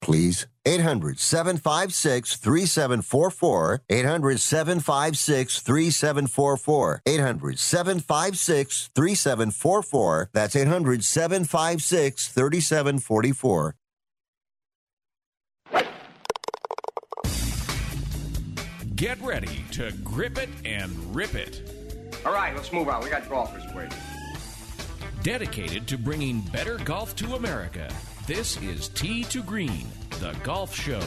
please. 800 756 3744. 800 756 3744. 800 756 3744. That's 800 756 3744. Get ready to grip it and rip it. All right, let's move on. We got golfers waiting. Dedicated to bringing better golf to America, this is Tee to Green, the golf show.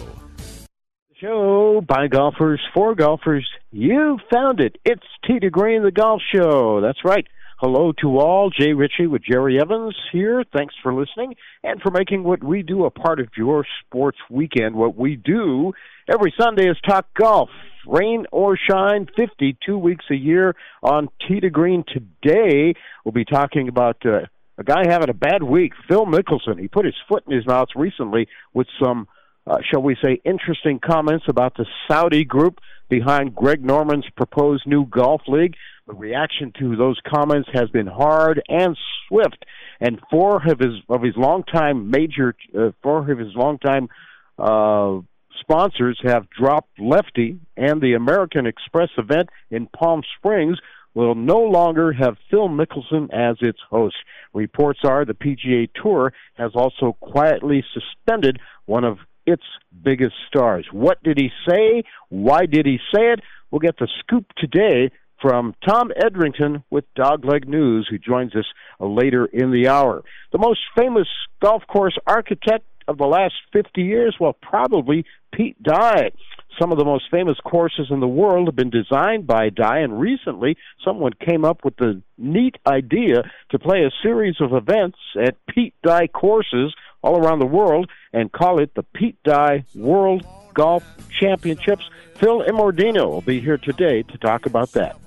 Show by golfers for golfers. You found it. It's Tee to Green, the golf show. That's right. Hello to all. Jay Ritchie with Jerry Evans here. Thanks for listening and for making what we do a part of your sports weekend. What we do every Sunday is talk golf rain or shine, 52 weeks a year on Tee to Green. Today, we'll be talking about uh, a guy having a bad week, Phil Mickelson. He put his foot in his mouth recently with some, uh, shall we say, interesting comments about the Saudi group behind Greg Norman's proposed new golf league. The reaction to those comments has been hard and swift, and four of his of his longtime major, uh, four of his longtime uh, sponsors have dropped Lefty and the American Express event in Palm Springs will no longer have Phil Mickelson as its host. Reports are the PGA Tour has also quietly suspended one of its biggest stars. What did he say? Why did he say it? We'll get the scoop today from Tom Edrington with Dogleg News, who joins us later in the hour. The most famous golf course architect of the last 50 years? Well, probably Pete Dye. Some of the most famous courses in the world have been designed by Dye, and recently someone came up with the neat idea to play a series of events at Pete Dye courses all around the world and call it the Pete Dye World Golf Championships. Phil Immordino will be here today to talk about that.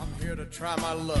I'm here to try my luck.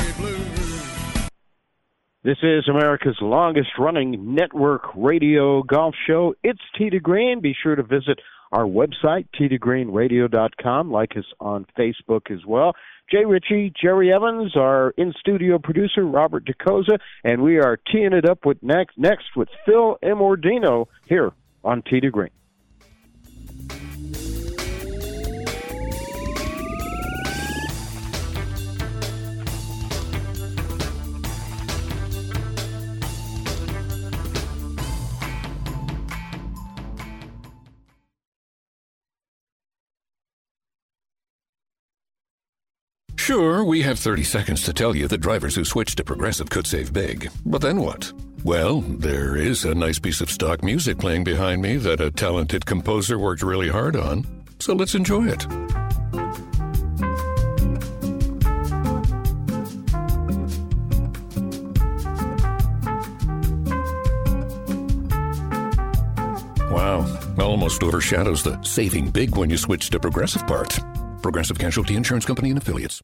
This is America's longest running network radio golf show. It's to Green. Be sure to visit our website, teetogreenradio.com. Like us on Facebook as well. Jay Ritchie, Jerry Evans, our in studio producer, Robert DeCosa, and we are teeing it up with next, next with Phil Immordino here on to Green. Sure, we have 30 seconds to tell you that drivers who switch to Progressive could save big. But then what? Well, there is a nice piece of stock music playing behind me that a talented composer worked really hard on. So let's enjoy it. Wow, almost overshadows the saving big when you switch to Progressive part. Progressive Casualty Insurance Company and Affiliates.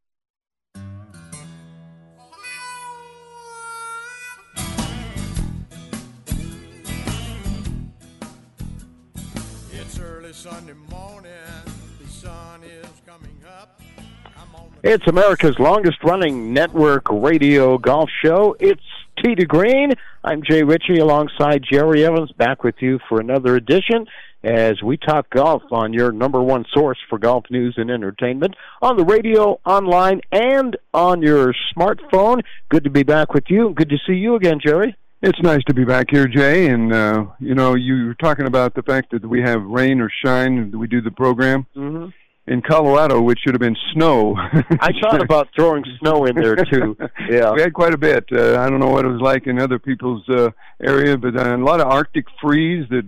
It's America's longest running network radio golf show. It's Tee to Green. I'm Jay Ritchie alongside Jerry Evans back with you for another edition as we talk golf on your number one source for golf news and entertainment on the radio, online, and on your smartphone. Good to be back with you. Good to see you again, Jerry. It's nice to be back here, Jay. And uh, you know, you were talking about the fact that we have rain or shine. We do the program Mm-hmm. In Colorado, which should have been snow. I thought about throwing snow in there too. Yeah. we had quite a bit. Uh, I don't know what it was like in other people's uh, area, but uh, a lot of Arctic freeze that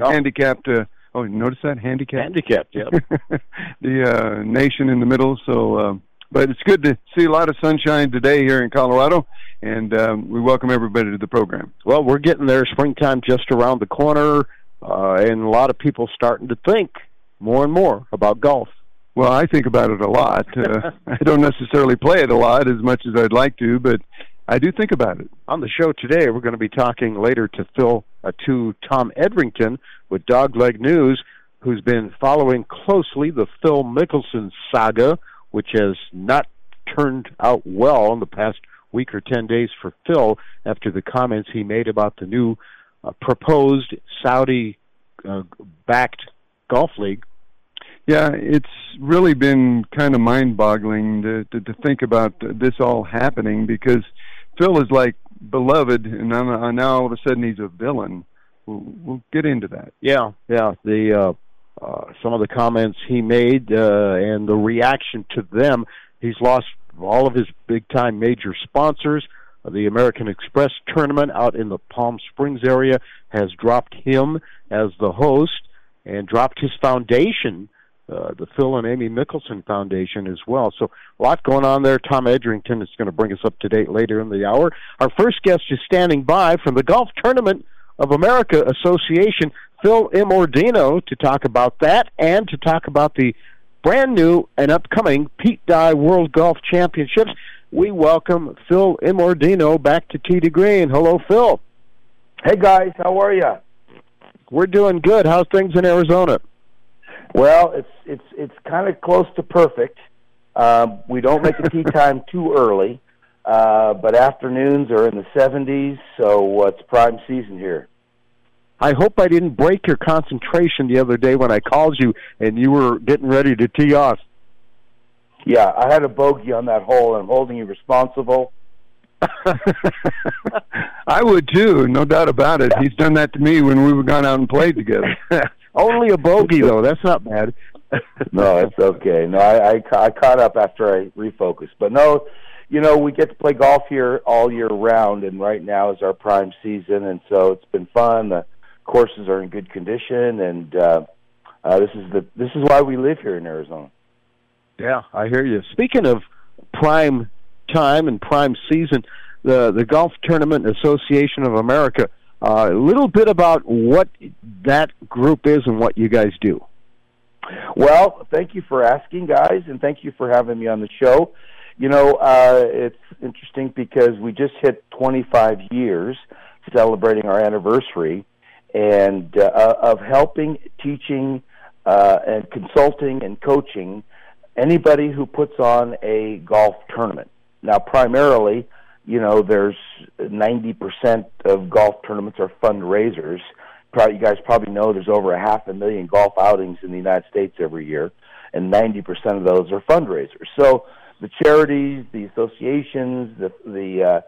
Oh. handicapped. Uh, oh, you notice that handicapped Handicapped, yeah. the uh, nation in the middle. So, uh, but it's good to see a lot of sunshine today here in Colorado, and um, we welcome everybody to the program. Well, we're getting there. Springtime just around the corner, uh, and a lot of people starting to think more and more about golf. Well, I think about it a lot. Uh, I don't necessarily play it a lot as much as I'd like to, but I do think about it. On the show today, we're going to be talking later to Phil uh, to Tom Edrington with Dogleg News, who's been following closely the Phil Mickelson saga, which has not turned out well in the past week or ten days for Phil after the comments he made about the new uh, proposed Saudi uh, backed golf league. Yeah, it's really been kind of mind-boggling to, to to think about this all happening because Phil is like beloved, and now, now all of a sudden he's a villain. We'll, we'll get into that. Yeah, yeah. The uh, uh, some of the comments he made uh, and the reaction to them. He's lost all of his big time major sponsors. Uh, the American Express tournament out in the Palm Springs area has dropped him as the host and dropped his foundation, uh, the Phil and Amy Mickelson Foundation as well. So a lot going on there. Tom Edrington is going to bring us up to date later in the hour. Our first guest is standing by from the Golf Tournament of America Association, Phil Immordino, to talk about that and to talk about the brand new and upcoming Pete Dye World Golf Championships. We welcome Phil Immordino back to to Green. Hello, Phil. Hey guys, how are you? We're doing good. How's things in Arizona? Well, it's it's it's kind of close to perfect. Um, we don't make the tee time too early, uh, but afternoons are in the 70s, so uh, it's prime season here. I hope I didn't break your concentration the other day when I called you and you were getting ready to tee off. Yeah, I had a bogey on that hole, and I'm holding you responsible. I would too, no doubt about it. He's done that to me when we were gone out and played together. Only a bogey though. That's not bad. no, it's okay. No, I, I I caught up after I refocused, but no, you know we get to play golf here all year round, and right now is our prime season, and so it's been fun. The courses are in good condition, and uh, uh, this is the this is why we live here in Arizona. Yeah, I hear you. Speaking of prime time and prime season, the the Golf Tournament Association of America. Uh, a little bit about what that group is and what you guys do. Well, thank you for asking, guys, and thank you for having me on the show. You know, uh, it's interesting because we just hit 25 years celebrating our anniversary and uh, of helping, teaching, uh, and consulting and coaching anybody who puts on a golf tournament. Now, primarily, you know, there's 90% of golf tournaments are fundraisers. Probably, you guys probably know there's over a half a million golf outings in the United States every year, and 90% of those are fundraisers. So the charities, the associations, the, the uh,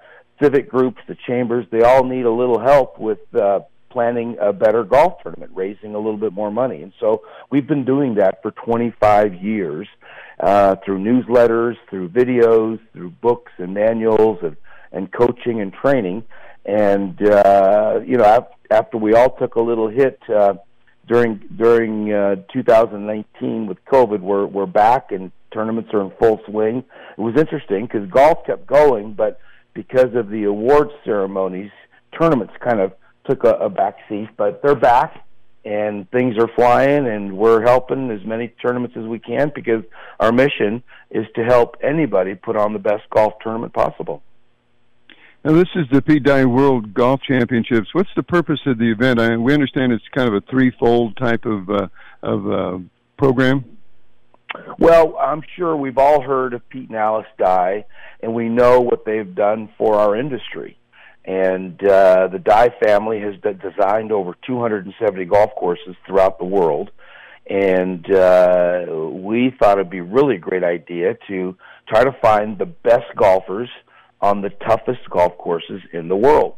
civic groups, the chambers, they all need a little help with uh, planning a better golf tournament, raising a little bit more money. And so we've been doing that for 25 years uh, through newsletters, through videos, through books and manuals, and, and coaching and training. And uh, you know, after we all took a little hit uh, during during uh, 2019 with COVID, we're we're back and tournaments are in full swing. It was interesting because golf kept going, but because of the awards ceremonies, tournaments kind of took a, a back seat. But they're back and things are flying and we're helping as many tournaments as we can because our mission is to help anybody put on the best golf tournament possible. Now, this is the Pete Dye World Golf Championships. What's the purpose of the event? I, we understand it's kind of a threefold type of uh, of uh, program. Well, I'm sure we've all heard of Pete and Alice Dye, and we know what they've done for our industry and uh, the Dye family has designed over 270 golf courses throughout the world. And uh, we thought it'd be a really great idea to try to find the best golfers on the toughest golf courses in the world.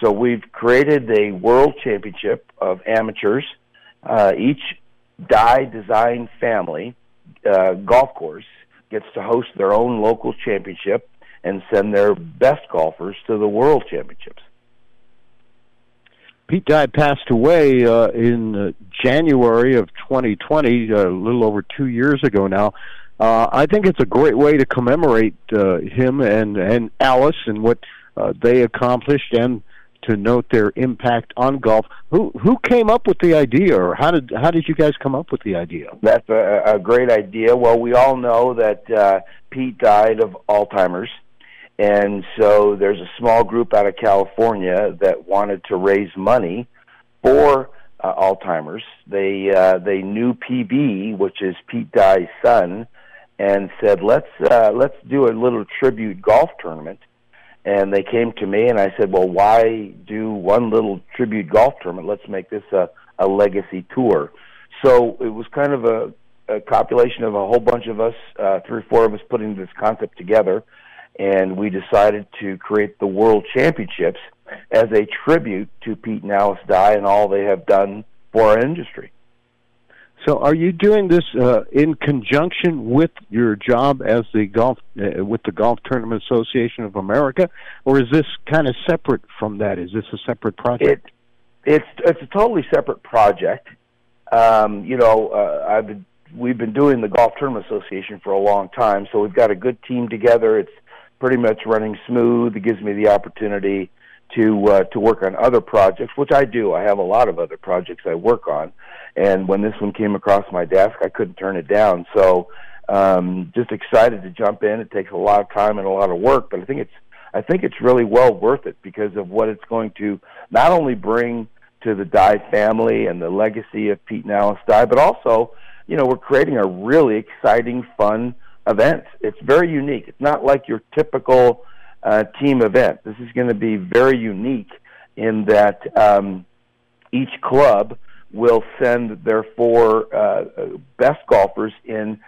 So we've created a world championship of amateurs. Uh, each Dye design family uh, golf course gets to host their own local championship and send their best golfers to the World Championships. Pete Dye passed away uh, in uh, January of 2020, uh, a little over two years ago now. Uh, I think it's a great way to commemorate uh, him and and Alice and what uh, they accomplished, and to note their impact on golf. Who who came up with the idea, or how did how did you guys come up with the idea? That's a, a great idea. Well, we all know that uh, Pete died of Alzheimer's and so there's a small group out of California that wanted to raise money for uh, Alzheimer's. They uh, they knew PB, which is Pete Dye's son, and said let's uh, let's do a little tribute golf tournament. And they came to me, and I said, well, why do one little tribute golf tournament? Let's make this a, a legacy tour. So it was kind of a, a compilation of a whole bunch of us, uh, three or four of us, putting this concept together and we decided to create the World Championships as a tribute to Pete and Alice Dye and all they have done for our industry. So, are you doing this uh, in conjunction with your job as the golf uh, with the Golf Tournament Association of America, or is this kind of separate from that? Is this a separate project? It, it's it's a totally separate project. Um, you know, uh, I've been, we've been doing the Golf Tournament Association for a long time, so we've got a good team together. It's pretty much running smooth. It gives me the opportunity to uh, to work on other projects, which I do. I have a lot of other projects I work on, And when this one came across my desk, I couldn't turn it down. So, um, just excited to jump in. It takes a lot of time and a lot of work, but I think it's I think it's really well worth it because of what it's going to not only bring to the Dye family and the legacy of Pete and Alice Dye, but also, you know, we're creating a really exciting, fun event. It's very unique. It's not like your typical uh, team event. This is going to be very unique in that um, each club will send their four uh, best golfers in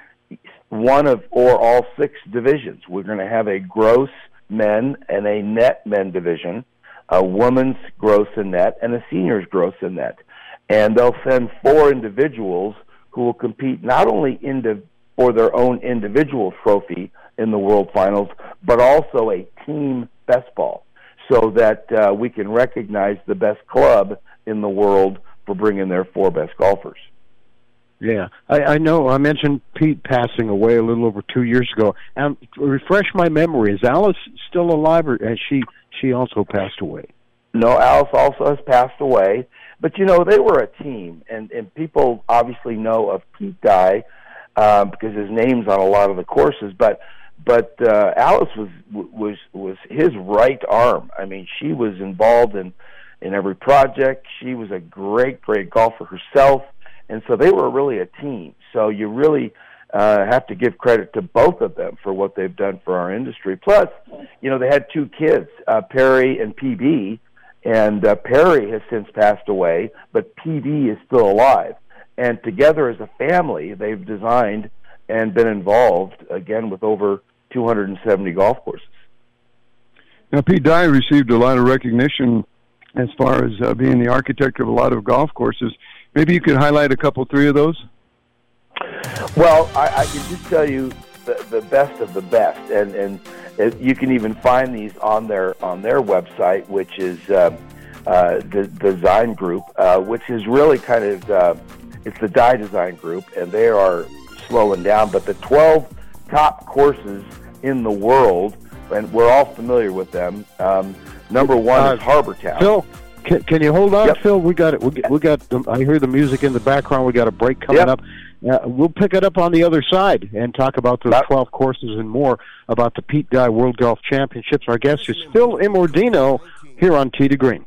one of or all six divisions. We're going to have a gross men and a net men division, a women's gross and net, and a seniors gross and net. And they'll send four individuals who will compete not only into for their own individual trophy in the World Finals, but also a team best ball, so that uh, we can recognize the best club in the world for bringing their four best golfers. Yeah, I, I know. I mentioned Pete passing away a little over two years ago. And refresh my memory: is Alice still alive, or has she she also passed away? No, Alice also has passed away. But you know, they were a team, and and people obviously know of Pete Dye um, because his name's on a lot of the courses. But but uh, Alice was was was his right arm. I mean, she was involved in in every project. She was a great great golfer herself and so they were really a team. So you really uh, have to give credit to both of them for what they've done for our industry. Plus, you know, they had two kids, uh, Perry and PB, and uh, Perry has since passed away, but PB is still alive. And together as a family, they've designed and been involved again with over 270 golf courses. Now, Pete Dye received a lot of recognition as far as uh, being the architect of a lot of golf courses. Maybe you could highlight a couple, three of those. Well, I, I can just tell you the, the best of the best, and and it, you can even find these on their on their website, which is uh, uh, the Design Group, uh, which is really kind of uh, it's the Dye Design Group, and they are slowing down. But the twelve top courses in the world, and we're all familiar with them. Um, number one uh, is Harbour Town. Phil, can, can you hold on, Yep. Phil? We got it. We, we got. The, I hear the music in the background. We got a break coming Yep. up. Uh, we'll pick it up on the other side and talk about those 12 courses and more about the Pete Dye World Golf Championships. Our guest is Phil Immordino here on Tee to Green.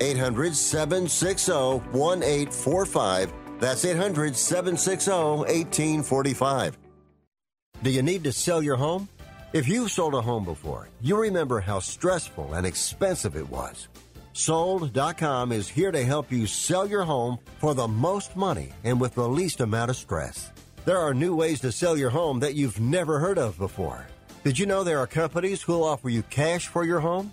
800 760 1845. That's 800 760 1845. Do you need to sell your home? If you've sold a home before, you remember how stressful and expensive it was. Sold.com is here to help you sell your home for the most money and with the least amount of stress. There are new ways to sell your home that you've never heard of before. Did you know there are companies who'll offer you cash for your home?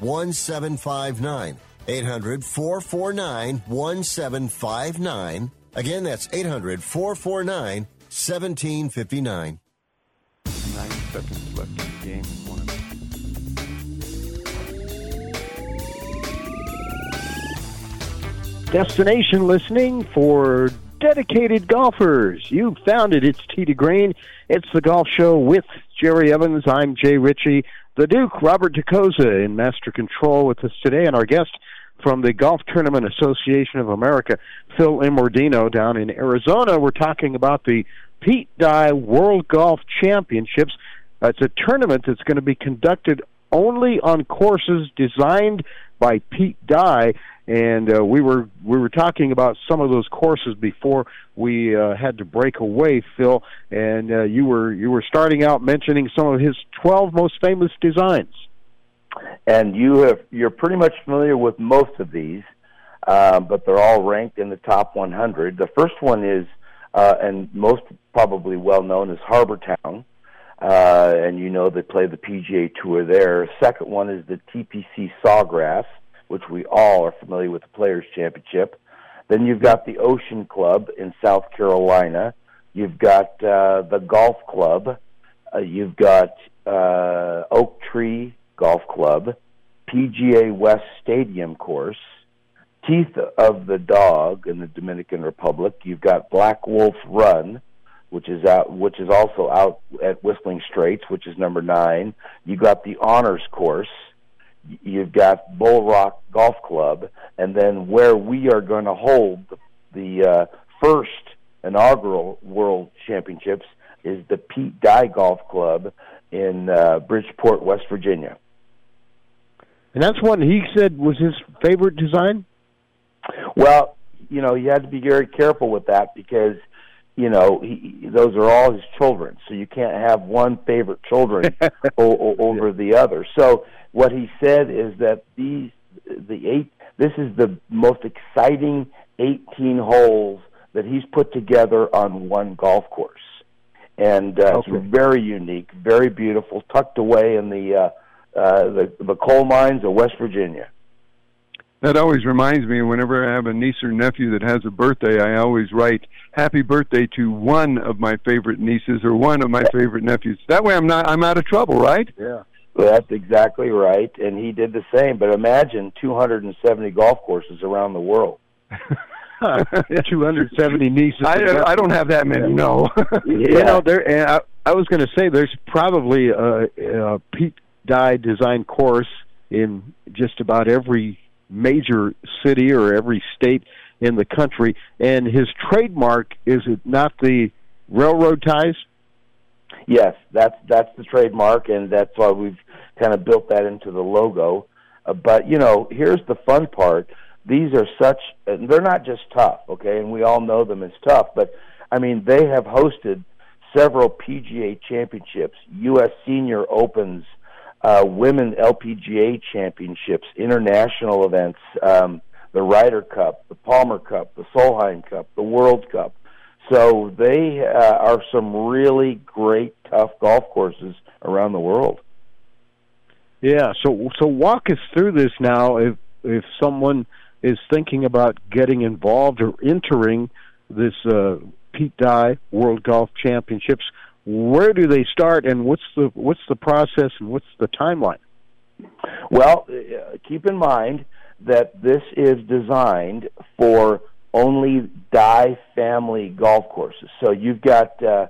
1759. 800 449 1759. Again, that's 800 449 1759. Nine seconds left in game one. Destination listening for dedicated golfers. You found it. It's Tee to Green. It's the golf show with Jerry Evans. I'm Jay Ritchie. The Duke, Robert DeCosa in master control with us today, and our guest from the Golf Tournament Association of America, Phil Immordino down in Arizona. We're talking about the Pete Dye World Golf Championships. Uh, it's a tournament that's going to be conducted only on courses designed by Pete Dye, and uh, we were we were talking about some of those courses before we uh, had to break away, Phil. And uh, you were you were starting out mentioning some of his twelve most famous designs. And you have you're pretty much familiar with most of these, uh, but they're all ranked in the top 100. The first one is, uh, and most probably well known, is Harbour Town. Uh, and you know they play the PGA Tour there. Second one is the TPC Sawgrass, which we all are familiar with the Players Championship. Then you've got the Ocean Club in South Carolina. You've got uh, the Golf Club. Uh, you've got uh, Oak Tree Golf Club, PGA West Stadium Course, Teeth of the Dog in the Dominican Republic. You've got Black Wolf Run, which is out, which is also out at Whistling Straits, which is number nine. You got the Honors Course. You've got Bull Rock Golf Club, and then where we are going to hold the, the uh, first inaugural World Championships is the Pete Dye Golf Club in uh, Bridgeport, West Virginia. And that's one he said was his favorite design. Well, you know, you had to be very careful with that because you know he, those are all his children, so you can't have one favorite children o- o- over the other. So what he said is that these the eight this is the most exciting 18 holes that he's put together on one golf course, and uh, Okay. it's very unique, very beautiful, tucked away in the uh, uh, the the coal mines of West Virginia. That always reminds me whenever I have a niece or nephew that has a birthday, I always write happy birthday to one of my favorite nieces or one of my favorite nephews. That way I'm not I'm out of trouble, right? Yeah. Well, that's exactly right, and he did the same. But imagine 270 golf courses around the world. 270 nieces. I I don't have that many, no. You know, there. And I, I was going to say there's probably a, a Pete Dye design course in just about every major city or every state in the country, and his trademark is it not the railroad ties? Yes, that's that's the trademark, and that's why we've kind of built that into the logo. Uh, but you know, here's the fun part: these are such they're not just tough, okay, and we all know them as tough. But I mean, they have hosted several PGA championships, U.S. Senior Opens, uh, Women LPGA championships, international events, um, the Ryder Cup, the Palmer Cup, the Solheim Cup, the World Cup. So they uh, are some really great, tough golf courses around the world. Yeah. So so walk us through this now. If if someone is thinking about getting involved or entering this uh, Pete Dye World Golf Championships, where do they start, and what's the what's the process, and what's the timeline? Well, uh, keep in mind that this is designed for only Dye family golf courses. So you've got, uh,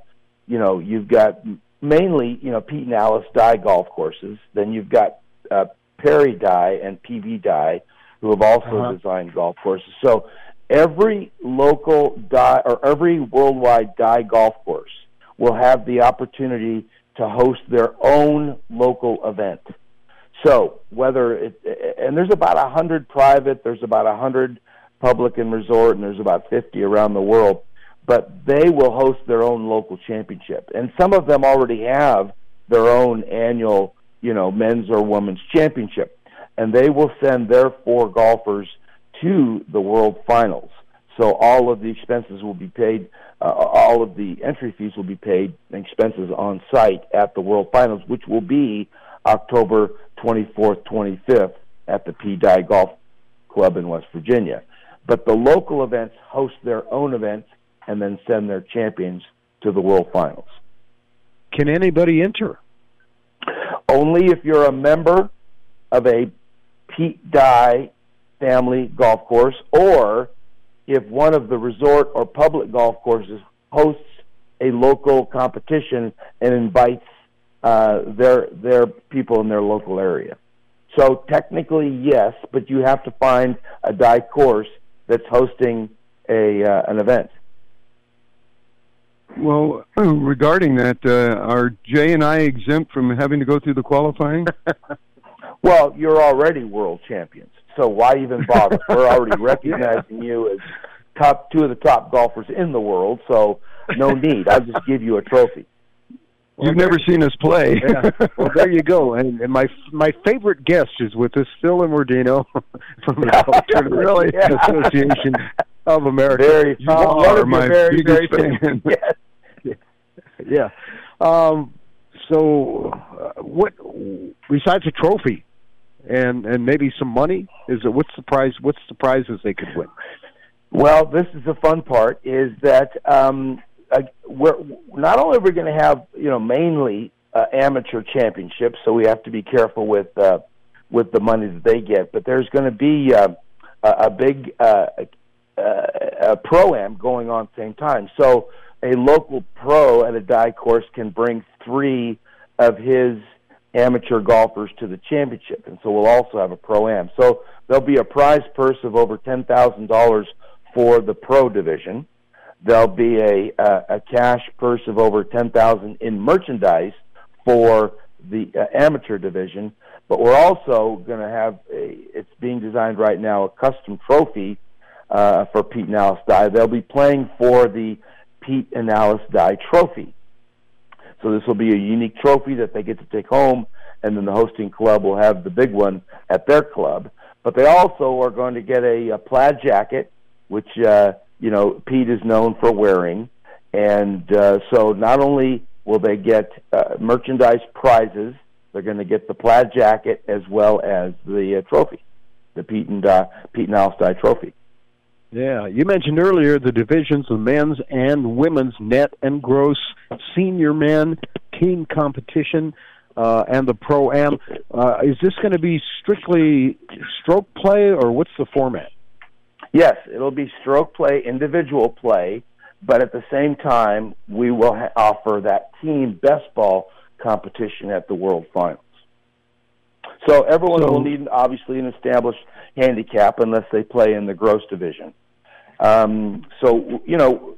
you know, you've got mainly, you know, Pete and Alice Dye golf courses. Then you've got uh, Perry Dye and PB Dye, who have also Uh-huh. designed golf courses. So every local Dye or every worldwide Dye golf course will have the opportunity to host their own local event. So whether it and there's about a hundred private, there's about a hundred public and resort, and there's about fifty around the world. But they will host their own local championship, and some of them already have their own annual, you know, men's or women's championship, and they will send their four golfers to the World Finals. So all of the expenses will be paid. Uh, all of the entry fees will be paid and expenses on site at the World Finals, which will be October 24th, 25th at the P. Dye Golf Club in West Virginia. But the local events host their own events and then send their champions to the World Finals. Can anybody enter? Only if you're a member of a Pete Dye family golf course or if one of the resort or public golf courses hosts a local competition and invites uh, their their people in their local area. So technically, yes, but you have to find a Dye course that's hosting a uh, an event. Well, regarding that, uh, are Jay and I exempt from having to go through the qualifying? Well, you're already world champions, so why even bother? We're already recognizing you as top two of the top golfers in the world, so no need. I'll just give you a trophy. You've never seen us play. yeah. Well, there you go. And, and my my favorite guest is with us, Phil Immordino from the Golf Tournament Really? Yeah. Association of America. Very, You uh, are my very, very biggest fan. Yes. Yeah. Um, so, uh, what besides a trophy and and maybe some money? Is it what's the prize? What's the prizes they could win? Well, this is the fun part: is that um, uh, we're not only we're we going to have you know mainly uh, amateur championships, so we have to be careful with uh, with the money that they get, but there's going to be uh, a, a big uh, uh, a pro am going on at the same time. So a local pro at a Dye course can bring three of his amateur golfers to the championship, and so we'll also have a pro am. So there'll be a prize purse of over ten thousand dollars for the pro division. There'll be a a, a cash purse of over ten thousand in merchandise for the uh, amateur division. But we're also going to have a. It's being designed right now a custom trophy uh, for Pete and Alice Dye. They'll be playing for the Pete and Alice Dye Trophy. So this will be a unique trophy that they get to take home, and then the hosting club will have the big one at their club. But they also are going to get a, a plaid jacket, which uh, you know Pete is known for wearing, and uh, so not only will they get uh, merchandise prizes, they're going to get the plaid jacket as well as the uh, trophy, the Pete and uh, Pete and Alice Trophy. Yeah, you mentioned earlier the divisions of men's and women's net and gross, senior men, team competition, uh, and the pro am. Uh, is this going to be strictly stroke play, or what's the format? Yes, it'll be stroke play, individual play, but at the same time, we will ha- offer that team best ball competition at the World Finals. So everyone So- will need obviously an established handicap unless they play in the gross division. Um, so you know,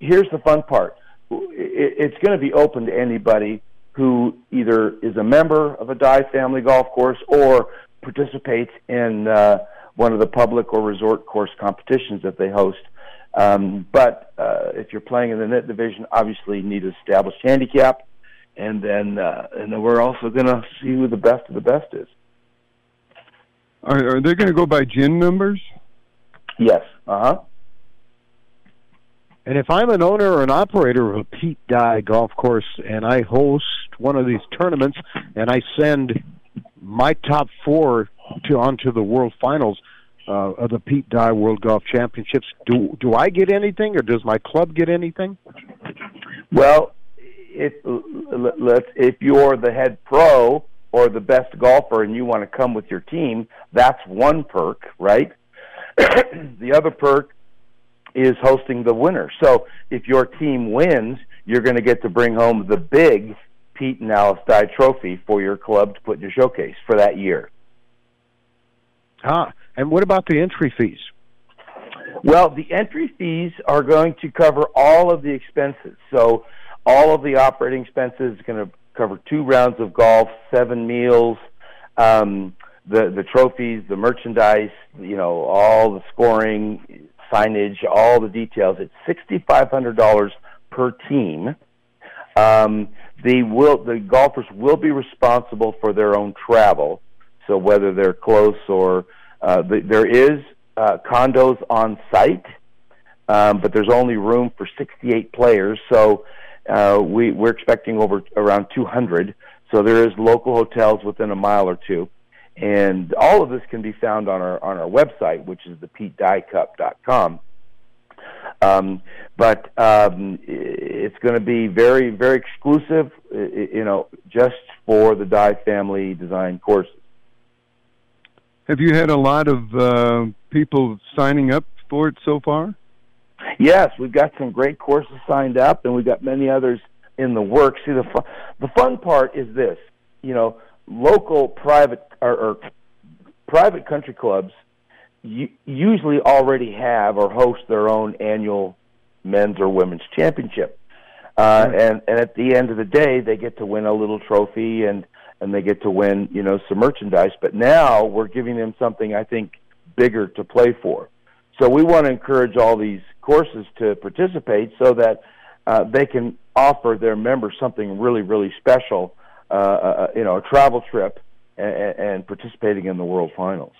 here's the fun part: it's going to be open to anybody who either is a member of a Dye family golf course or participates in uh, one of the public or resort course competitions that they host. Um, but uh, if you're playing in the net division, obviously you need an established handicap, and then uh, and then we're also going to see who the best of the best is. Are, are they going to go by GHIN numbers? Yes. Uh huh. And if I'm an owner or an operator of a Pete Dye golf course and I host one of these tournaments and I send my top four to onto the World Finals uh, of the Pete Dye World Golf Championships, do do I get anything or does my club get anything? Well, if let's if you're the head pro or the best golfer and you want to come with your team, that's one perk, right? the other perk is hosting the winner. So if your team wins, you're going to get to bring home the big Pete and Alice Dye trophy for your club to put in your showcase for that year. Ah, and what about the entry fees? Well, the entry fees are going to cover all of the expenses. So, all of the operating expenses is going to cover two rounds of golf, seven meals, um, the the trophies, the merchandise, you know, all the scoring, signage, all the details. It's sixty five hundred dollars per team. Um, the will the golfers will be responsible for their own travel. So whether they're close or uh, the, there is uh, condos on site, um, but there's only room for 68 players. So uh, we we're expecting over around 200. So there is local hotels within a mile or two, and all of this can be found on our on our website, which is thepeteDyecup.com. Um, but um, it's going to be very, very exclusive, you know, just for the Dye family design courses. Have you had a lot of uh, people signing up for it so far? Yes, we've got some great courses signed up, and we've got many others in the works. See, the fun, the fun part is this: you know, local private or, or private country clubs usually already have or host their own annual men's or women's championship. Uh, and and at the end of the day, they get to win a little trophy and and they get to win you know some merchandise. But now we're giving them something I think bigger to play for. So we want to encourage all these courses to participate so that uh, they can offer their members something really really special. Uh, uh, you know, a travel trip and, and participating in the World Finals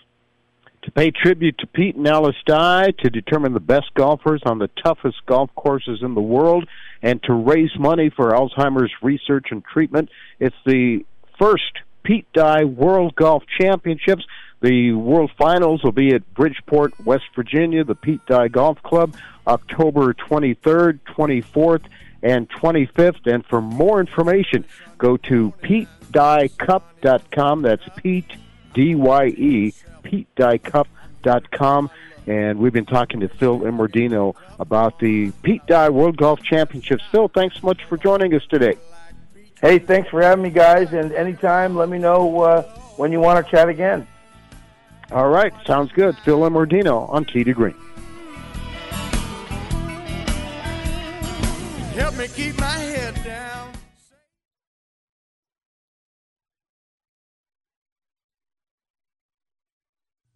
to pay tribute to Pete and Alice Dye, to determine the best golfers on the toughest golf courses in the world, and to raise money for Alzheimer's research and treatment. It's the first Pete Dye World Golf Championships. The World Finals will be at Bridgeport, West Virginia, the Pete Dye Golf Club, October 23rd, 24th, and 25th. And for more information, go to PeteDyeCup.com. That's Pete, D Y E, PeteDyeCup.com. And we've been talking to Phil Immordino about the Pete Dye World Golf Championships. Phil, thanks so much for joining us today. Hey, thanks for having me, guys. And anytime, let me know uh, when you want to chat again. All right, sounds good. Phil Immordino on Tee to Green. Help me keep my head down.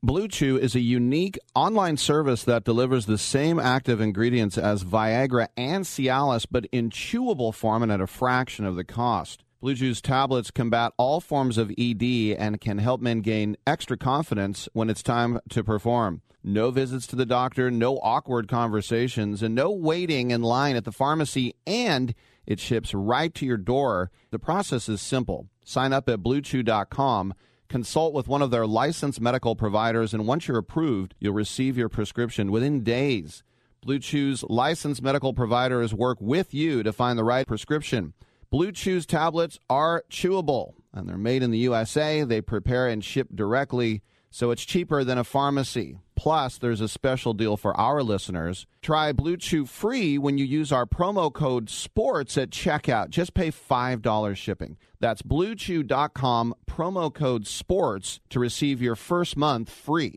Blue Chew is a unique online service that delivers the same active ingredients as Viagra and Cialis, but in chewable form and at a fraction of the cost. Blue Chew's tablets combat all forms of ED and can help men gain extra confidence when it's time to perform. No visits to the doctor, no awkward conversations, and no waiting in line at the pharmacy, and it ships right to your door. The process is simple. Sign up at bluechew.com Consult with one of their licensed medical providers, and once you're approved, you'll receive your prescription within days. Blue Chew's licensed medical providers work with you to find the right prescription. Blue Chew's tablets are chewable, and they're made in the USA. They prepare and ship directly, so it's cheaper than a pharmacy. Plus, there's a special deal for our listeners. Try Blue Chew free when you use our promo code SPORTS at checkout. Just pay $5 shipping. That's bluechew.com, promo code SPORTS to receive your first month free.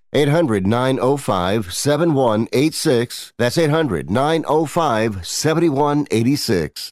800 905 7186. That's 800 905 7186.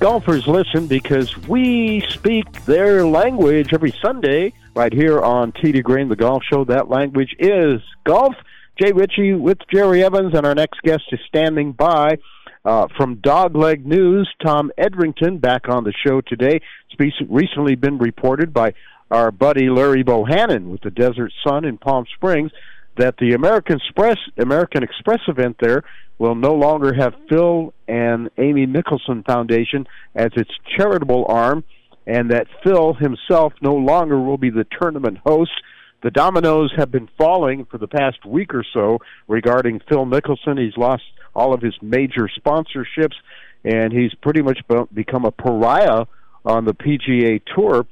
Golfers listen because we speak their language every Sunday right here on Tee to Green, the golf show. That language is golf. Jay Ritchie with Jerry Evans, and our next guest is standing by uh, from Dogleg News. Tom Edrington back on the show today. It's recently been reported by our buddy Larry Bohannon with the Desert Sun in Palm Springs that the American Express American Express event there will no longer have Phil and Amy Mickelson Foundation as its charitable arm, and that Phil himself no longer will be the tournament host. The dominoes have been falling for the past week or so regarding Phil Mickelson. He's lost all of his major sponsorships, and he's pretty much become a pariah on the PGA Tour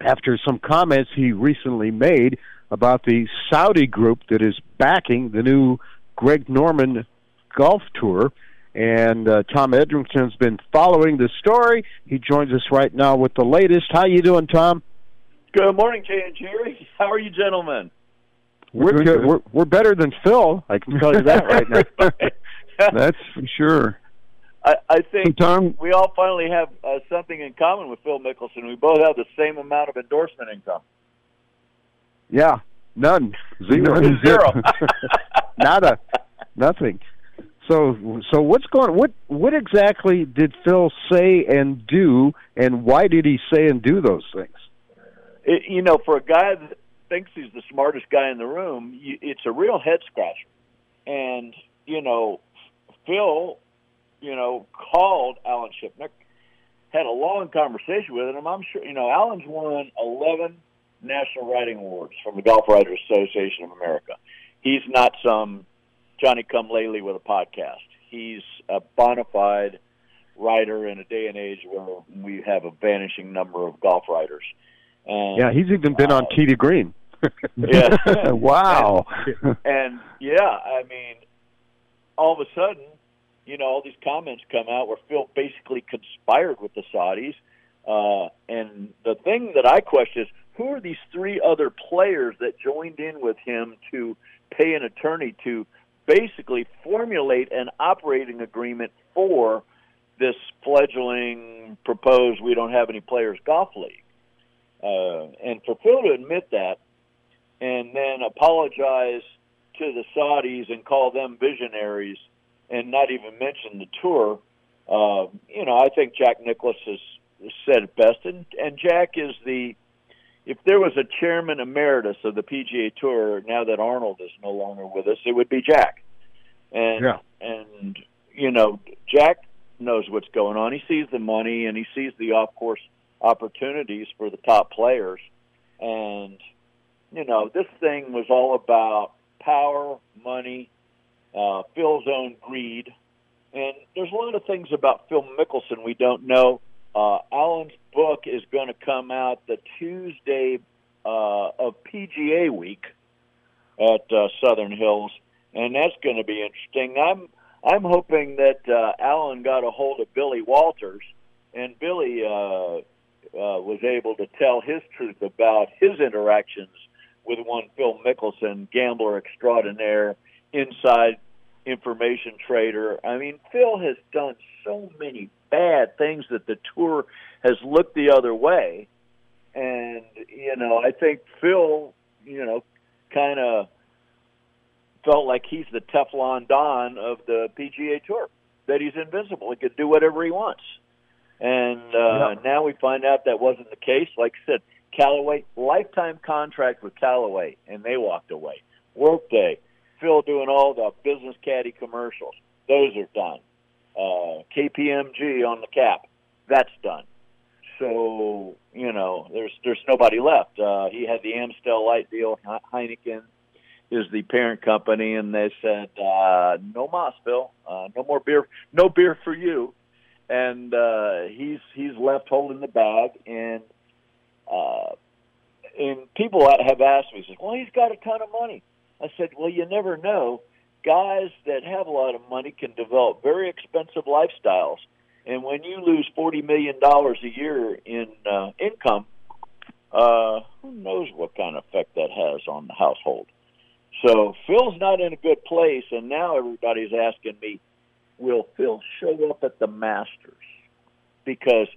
after some comments he recently made about the Saudi group that is backing the new Greg Norman golf tour. And uh, Tom Edrington's been following the story. He joins us right now with the latest. How you doing, Tom? Good morning, Jay and Jerry. How are you, gentlemen? We're good. good. We're, we're better than Phil. I can tell you that right now. That's for sure. I, I think Tom, we all finally have uh, something in common with Phil Mickelson. We both have the same amount of endorsement income. Yeah, none. Zero. Zero. Nada. Nothing. So, so what's going? What what exactly did Phil say and do, and why did he say and do those things? It, you know, for a guy that thinks he's the smartest guy in the room, you, it's a real head scratcher. And you know, Phil, you know, called Alan Shipnuck, had a long conversation with him. I'm sure you know Alan's won 11 national writing awards from the Golf Writers Association of America. He's not some Johnny Come Lately with a podcast. He's a bona fide writer in a day and age where we have a vanishing number of golf writers. And, yeah, he's even been uh, on to Green. yeah. wow. And, and yeah, I mean, all of a sudden, you know, all these comments come out where Phil basically conspired with the Saudis. Uh, and the thing that I question is who are these three other players that joined in with him to pay an attorney to basically formulate an operating agreement for this fledgling proposed we don't have any players golf league. Uh, and for Phil to admit that and then apologize to the Saudis and call them visionaries and not even mention the tour, uh, you know, I think Jack Nicklaus has said it best. And, and Jack is the if there was a chairman emeritus of the PGA Tour now that Arnold is no longer with us, it would be Jack. And yeah. and you know, Jack knows what's going on. He sees the money and he sees the off course opportunities for the top players. And you know, this thing was all about power, money, uh, Phil's own greed, and there's a lot of things about Phil Mickelson we don't know. Uh, Alan's book is going to come out the Tuesday uh, of PGA week at uh, Southern Hills, and that's going to be interesting. I'm I'm hoping that uh, Alan got a hold of Billy Walters, and Billy uh, uh, was able to tell his truth about his interactions with one Phil Mickelson, gambler extraordinaire, inside information trader. I mean, Phil has done so many bad things that the tour has looked the other way. And you know, I think Phil, you know, kind of felt like he's the Teflon Don of the PGA Tour. That he's invincible. He could do whatever he wants. And uh, Yep. now we find out that wasn't the case. Like I said, Callaway lifetime contract with Callaway, and they walked away. Workday, Phil doing all the business caddy commercials. Those are done. Uh, KPMG on the cap, that's done. So you know, there's there's nobody left. Uh, he had the Amstel Light deal. Heineken is the parent company, and they said uh, no mas, Phil, uh, no more beer, no beer for you. And uh, he's he's left holding the bag, and uh, and people have asked me, says, well, he's got a ton of money. I said, well, you never know. Guys that have a lot of money can develop very expensive lifestyles, and when you lose forty million dollars a year in uh, income, uh, who knows what kind of effect that has on the household. So Phil's not in a good place, and now everybody's asking me, will Phil show up at the Masters? Because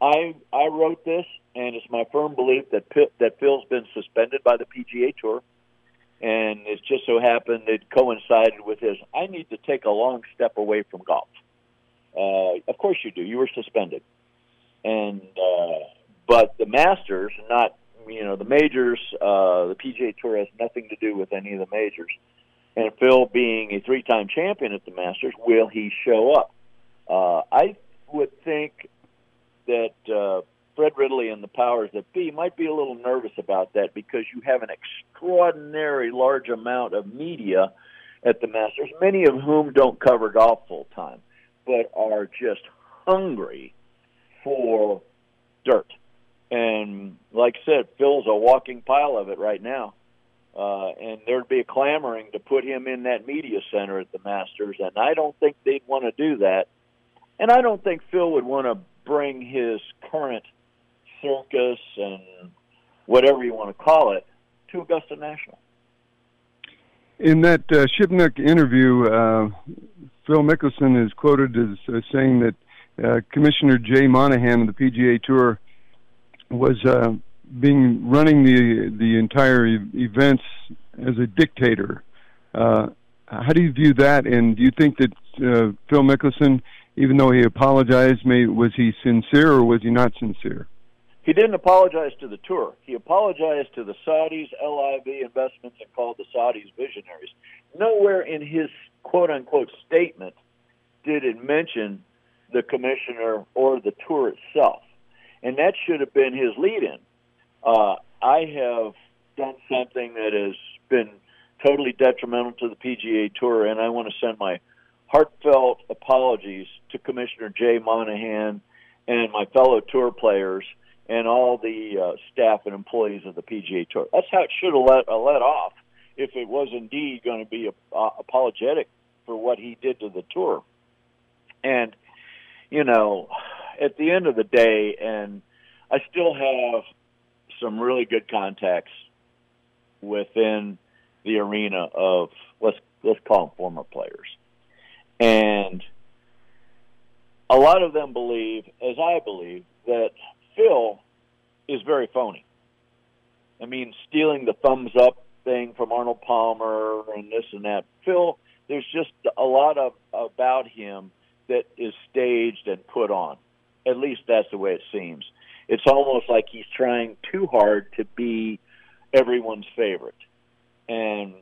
I I wrote this, and it's my firm belief that that Phil's been suspended by the PGA Tour, and it just so happened it coincided with his. I need to take a long step away from golf. Uh, of course you do. You were suspended, and uh, but the Masters, not you know the majors. Uh, the PGA Tour has nothing to do with any of the majors. And Phil, being a three-time champion at the Masters, will he show up? Uh, I would think that uh, Fred Ridley and the powers that be might be a little nervous about that because you have an extraordinary large amount of media at the Masters, many of whom don't cover golf full time, but are just hungry for dirt. And like I said, Phil's a walking pile of it right now. Uh, and there'd be a clamoring to put him in that media center at the Masters, and I don't think they'd want to do that. And I don't think Phil would want to bring his current circus and whatever you want to call it to Augusta National. In that uh, interview, uh, Phil Mickelson is quoted as uh, saying that uh, Commissioner Jay Monahan of the PGA Tour was uh, being running the the entire e- events as a dictator. Uh, how do you view that? And do you think that uh, Phil Mickelson, even though he apologized, may was he sincere or was he not sincere? He didn't apologize to the tour. He apologized to the Saudis, LIV Investments, and called the Saudis visionaries. Nowhere in his quote unquote statement did it mention the commissioner or the tour itself. And that should have been his lead in. Uh, I have done something that has been totally detrimental to the PGA Tour, and I want to send my heartfelt apologies to Commissioner Jay Monahan and my fellow tour players and all the uh, staff and employees of the PGA Tour. That's how it should have let uh, let off if it was indeed going to be uh, apologetic for what he did to the tour. And you know, at the end of the day, and I still have some really good contacts within the arena of let's let's call them former players, and a lot of them believe, as I believe, that is very phony. I mean, stealing the thumbs up thing from Arnold Palmer and this and that. Phil, there's just a lot of about him that is staged and put on. At least that's the way it seems. It's almost like he's trying too hard to be everyone's favorite. And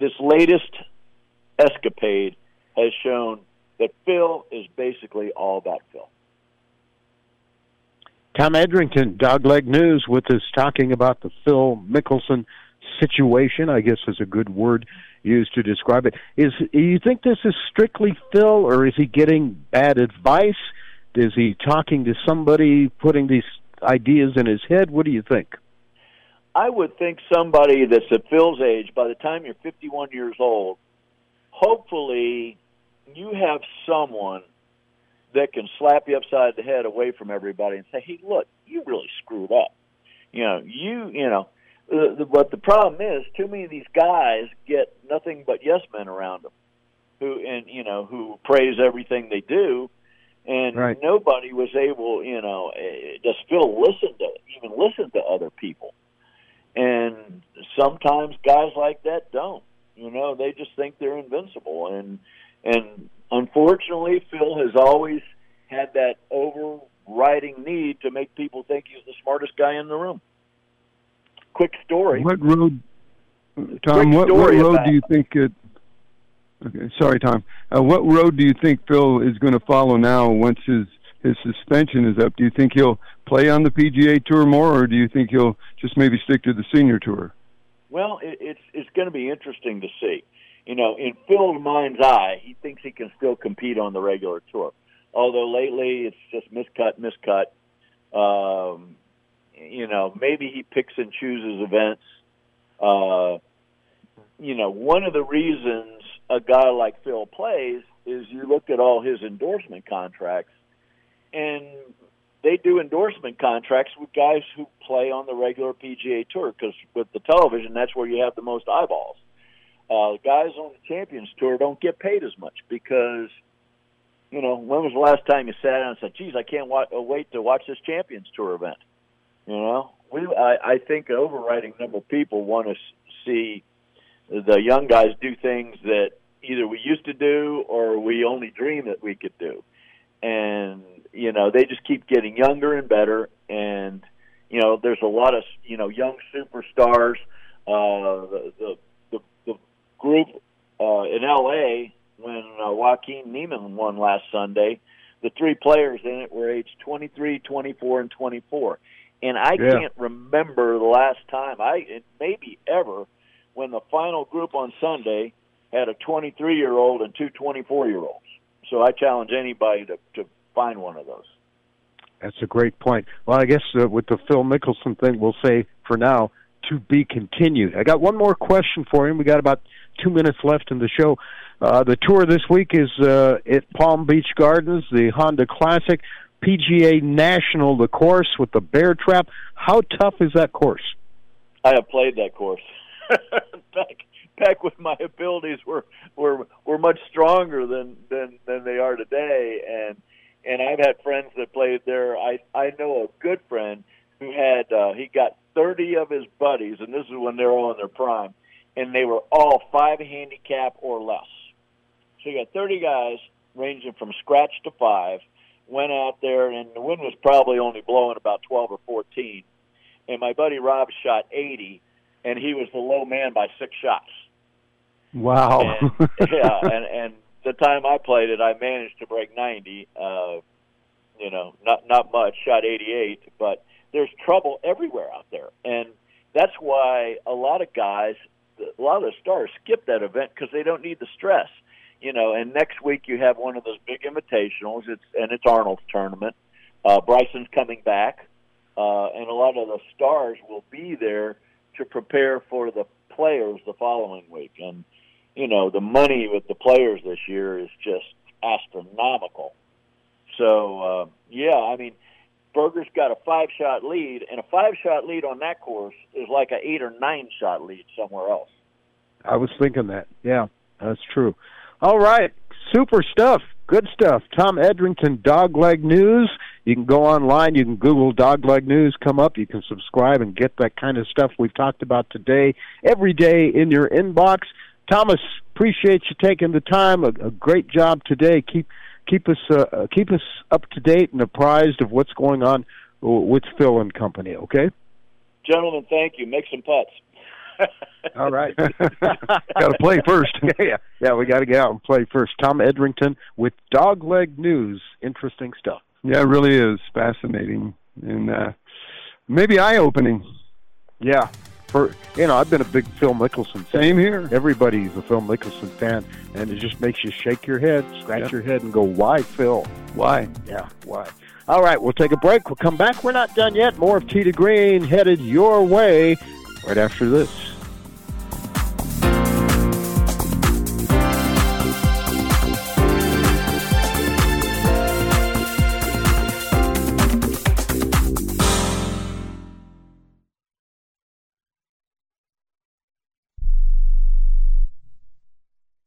this latest escapade has shown that Phil is basically all about Phil. Tom Edrington, Dogleg News, with us talking about the Phil Mickelson situation. I guess is a good word used to describe it. Is you think this is strictly Phil, or is he getting bad advice? Is he talking to somebody, putting these ideas in his head? What do you think? I would think somebody that's at Phil's age, by the time you're 51 years old, hopefully you have someone that can slap you upside the head away from everybody and say, "Hey, look, you really screwed up." You know, you you know, uh, the, but the problem is, too many of these guys get nothing but yes men around them, who and you know who praise everything they do, and Right. nobody was able, you know, eh, does Phil listen to even listen to other people? And sometimes guys like that don't. You know, they just think they're invincible, and and unfortunately, Phil has always had that overriding need to make people think he's the smartest guy in the room. Quick story. What road, Tom? What, what road do you think it? Okay, sorry, Tom. Uh, what road do you think Phil is going to follow now once his his suspension is up? Do you think he'll play on the PGA Tour more, or do you think he'll just maybe stick to the Senior Tour? Well, it, it's it's going to be interesting to see. You know, in Phil's mind's eye, he thinks he can still compete on the regular tour. Although lately it's just miscut, miscut. Um, you know, maybe he picks and chooses events. Uh, you know, one of the reasons a guy like Phil plays is you look at all his endorsement contracts, and they do endorsement contracts with guys who play on the regular PGA Tour because with the television, that's where you have the most eyeballs. Uh, guys on the Champions Tour don't get paid as much because, you know, when was the last time you sat down and said, "Geez, I can't wa- uh, wait to watch this Champions Tour event"? You know, we I, I think an overriding number of people want to see the young guys do things that either we used to do or we only dream that we could do. And you know, they just keep getting younger and better. And you know, there's a lot of you know young superstars. Uh, the, the the the group uh, in L.A. when uh, Joaquin Niemann won last Sunday, the three players in it were aged 23, 24, and 24. And I Yeah. can't remember the last time I maybe ever when the final group on Sunday had a 23 year old and two 24 year olds. So I challenge anybody to to find one of those. That's a great point. Well, I guess uh, with the Phil Mickelson thing, we'll say for now to be continued. I got one more question for him. We got about two minutes left in the show. Uh, the tour this week is uh, at Palm Beach Gardens, the Honda Classic, PGA National, the course with the Bear Trap. How tough is that course? I have played that course. back back when my abilities were were were much stronger than than than they are today and and I've had friends that played there. I I know a good friend who had uh he got 30 of his buddies and this is when they're all in their prime and they were all 5 handicap or less. So you got 30 guys ranging from scratch to 5 went out there and the wind was probably only blowing about 12 or 14 and my buddy Rob shot 80 and he was the low man by six shots. Wow. And, yeah, and and the time I played it, I managed to break 90. Uh, you know, not not much, shot 88, but there's trouble everywhere out there, and that's why a lot of guys, a lot of stars skip that event because they don't need the stress. You know, and next week you have one of those big invitationals. It's and it's Arnold's tournament. Uh, Bryson's coming back, uh, and a lot of the stars will be there to prepare for the players the following week. And you know, the money with the players this year is just astronomical. So uh, yeah, I mean, Berger's got a five-shot lead, and a five-shot lead on that course is like an eight or nine-shot lead somewhere else. I was thinking that. Yeah, that's true. All right, super stuff. Good stuff. Tom Edrington, Dogleg News. You can go online. You can Google Dogleg News. Come up. You can subscribe and get that kind of stuff we've talked about today every day in your inbox. Thomas, appreciate you taking the time. A, a great job today. Keep keep us uh, uh, keep us up to date and apprised of what's going on with Phil and company. Okay. Gentlemen, thank you. Make some putts. All right. got to play first. yeah, yeah, we got to get out and play first. Tom Edrington with Dogleg News. Interesting stuff. Yeah, it really is fascinating and uh, maybe eye-opening. Yeah. For you know, I've been a big Phil Mickelson fan. Same here. Everybody's a Phil Mickelson fan, and it just makes you shake your head, scratch your head, and go, "Why, Phil? Why? Yeah, why?" All right, we'll take a break. We'll come back. We're not done yet. More of to Green headed your way right after this.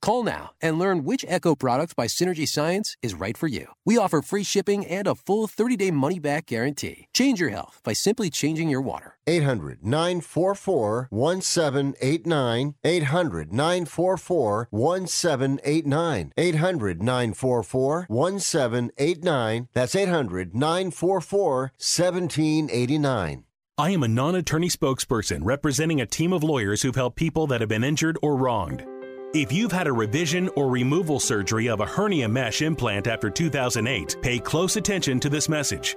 Call now and learn which Echo product by Synergy Science is right for you. We offer free shipping and a full 30 day money back guarantee. Change your health by simply changing your water. 800 944 1789. 800 944 1789. 800 944 1789. That's 800 944 1789. I am a non attorney spokesperson representing a team of lawyers who've helped people that have been injured or wronged. If you've had a revision or removal surgery of a hernia mesh implant after 2008, pay close attention to this message.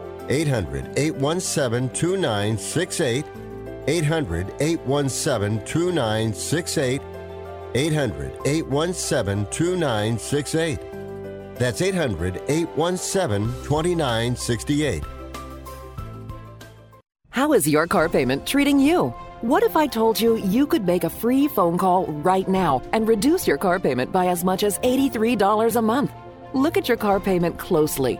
800 817 2968. 800 817 2968. 800 817 2968. That's 800 817 2968. How is your car payment treating you? What if I told you you could make a free phone call right now and reduce your car payment by as much as $83 a month? Look at your car payment closely.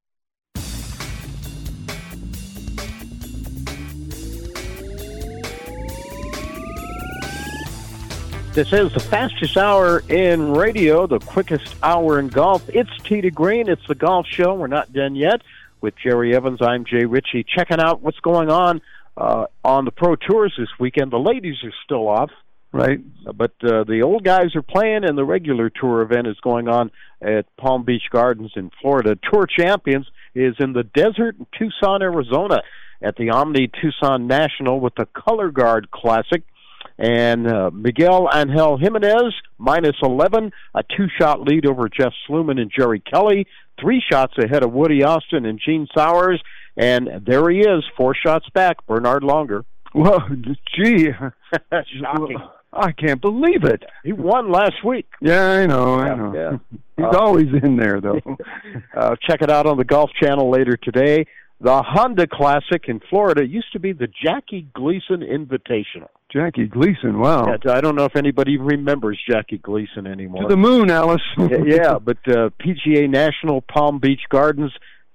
This is the fastest hour in radio, the quickest hour in golf. It's to Green. It's the golf show. We're not done yet with Jerry Evans. I'm Jay Ritchie. Checking out what's going on uh, on the Pro Tours this weekend. The ladies are still off, right? But uh, the old guys are playing, and the regular tour event is going on at Palm Beach Gardens in Florida. Tour Champions is in the desert in Tucson, Arizona, at the Omni Tucson National with the Cologuard Classic. And uh, Miguel Angel Jimenez, minus 11, a two shot lead over Jeff Sluman and Jerry Kelly, three shots ahead of Woody Austin and Gene Sauers. And there he is, four shots back, Bernhard Langer. Well, gee, shocking. I can't believe it. He won last week. Yeah, I know, I know. Yeah. He's Uh, always in there, though. uh, check it out on the Golf Channel later today. The Honda Classic in Florida used to be the Jackie Gleason Invitational. Jackie Gleason, wow. Yeah, I don't know if anybody remembers Jackie Gleason anymore. To the moon, Alice. yeah, but uh, PGA National Palm Beach Gardens.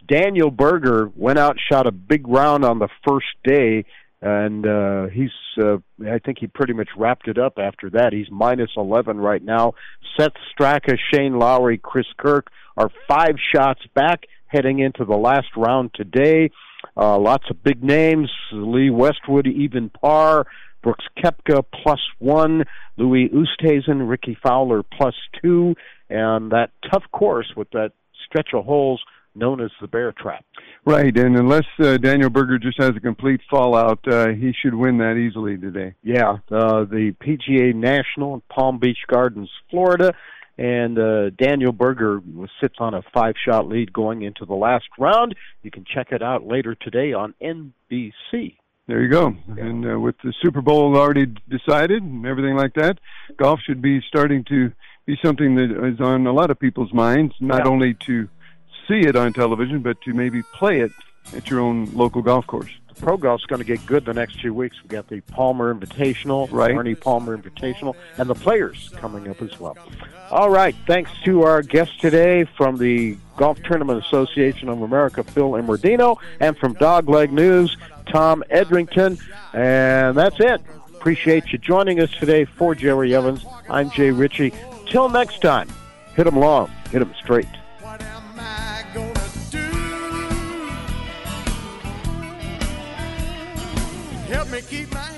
Daniel Berger went out, shot a big round on the first day, and uh, he's. Uh, I think he pretty much wrapped it up after that. He's minus eleven right now. Sepp Straka, Shane Lowry, Chris Kirk are five shots back heading into the last round today. Uh, lots of big names: Lee Westwood, even par. Brooks Koepka plus one, Louis Oosthuizen, Rickie Fowler plus two, and that tough course with that stretch of holes known as the Bear Trap. Right, and unless uh, Daniel Berger just has a complete fallout, uh, he should win that easily today. Yeah, uh, the PGA National in Palm Beach Gardens, Florida, and uh, Daniel Berger sits on a five-shot lead going into the last round. You can check it out later today on NBC. There you go. And uh, with the Super Bowl already decided and everything like that, golf should be starting to be something that is on a lot of people's minds, not Yeah. only to see it on television, but to maybe play it at your own local golf course. Pro golf's going to get good the next two weeks. We've got the Palmer Invitational, Right. Arnie Palmer Invitational, and the players coming up as well. All right, thanks to our guest today from the Golf Tournament Association of America, Phil Immordino, and from Dogleg News, Tom Edrington. And that's it. Appreciate you joining us today for Jerry Evans. I'm Jay Ritchie. Till next time, hit 'em long, hit 'em straight. help me keep my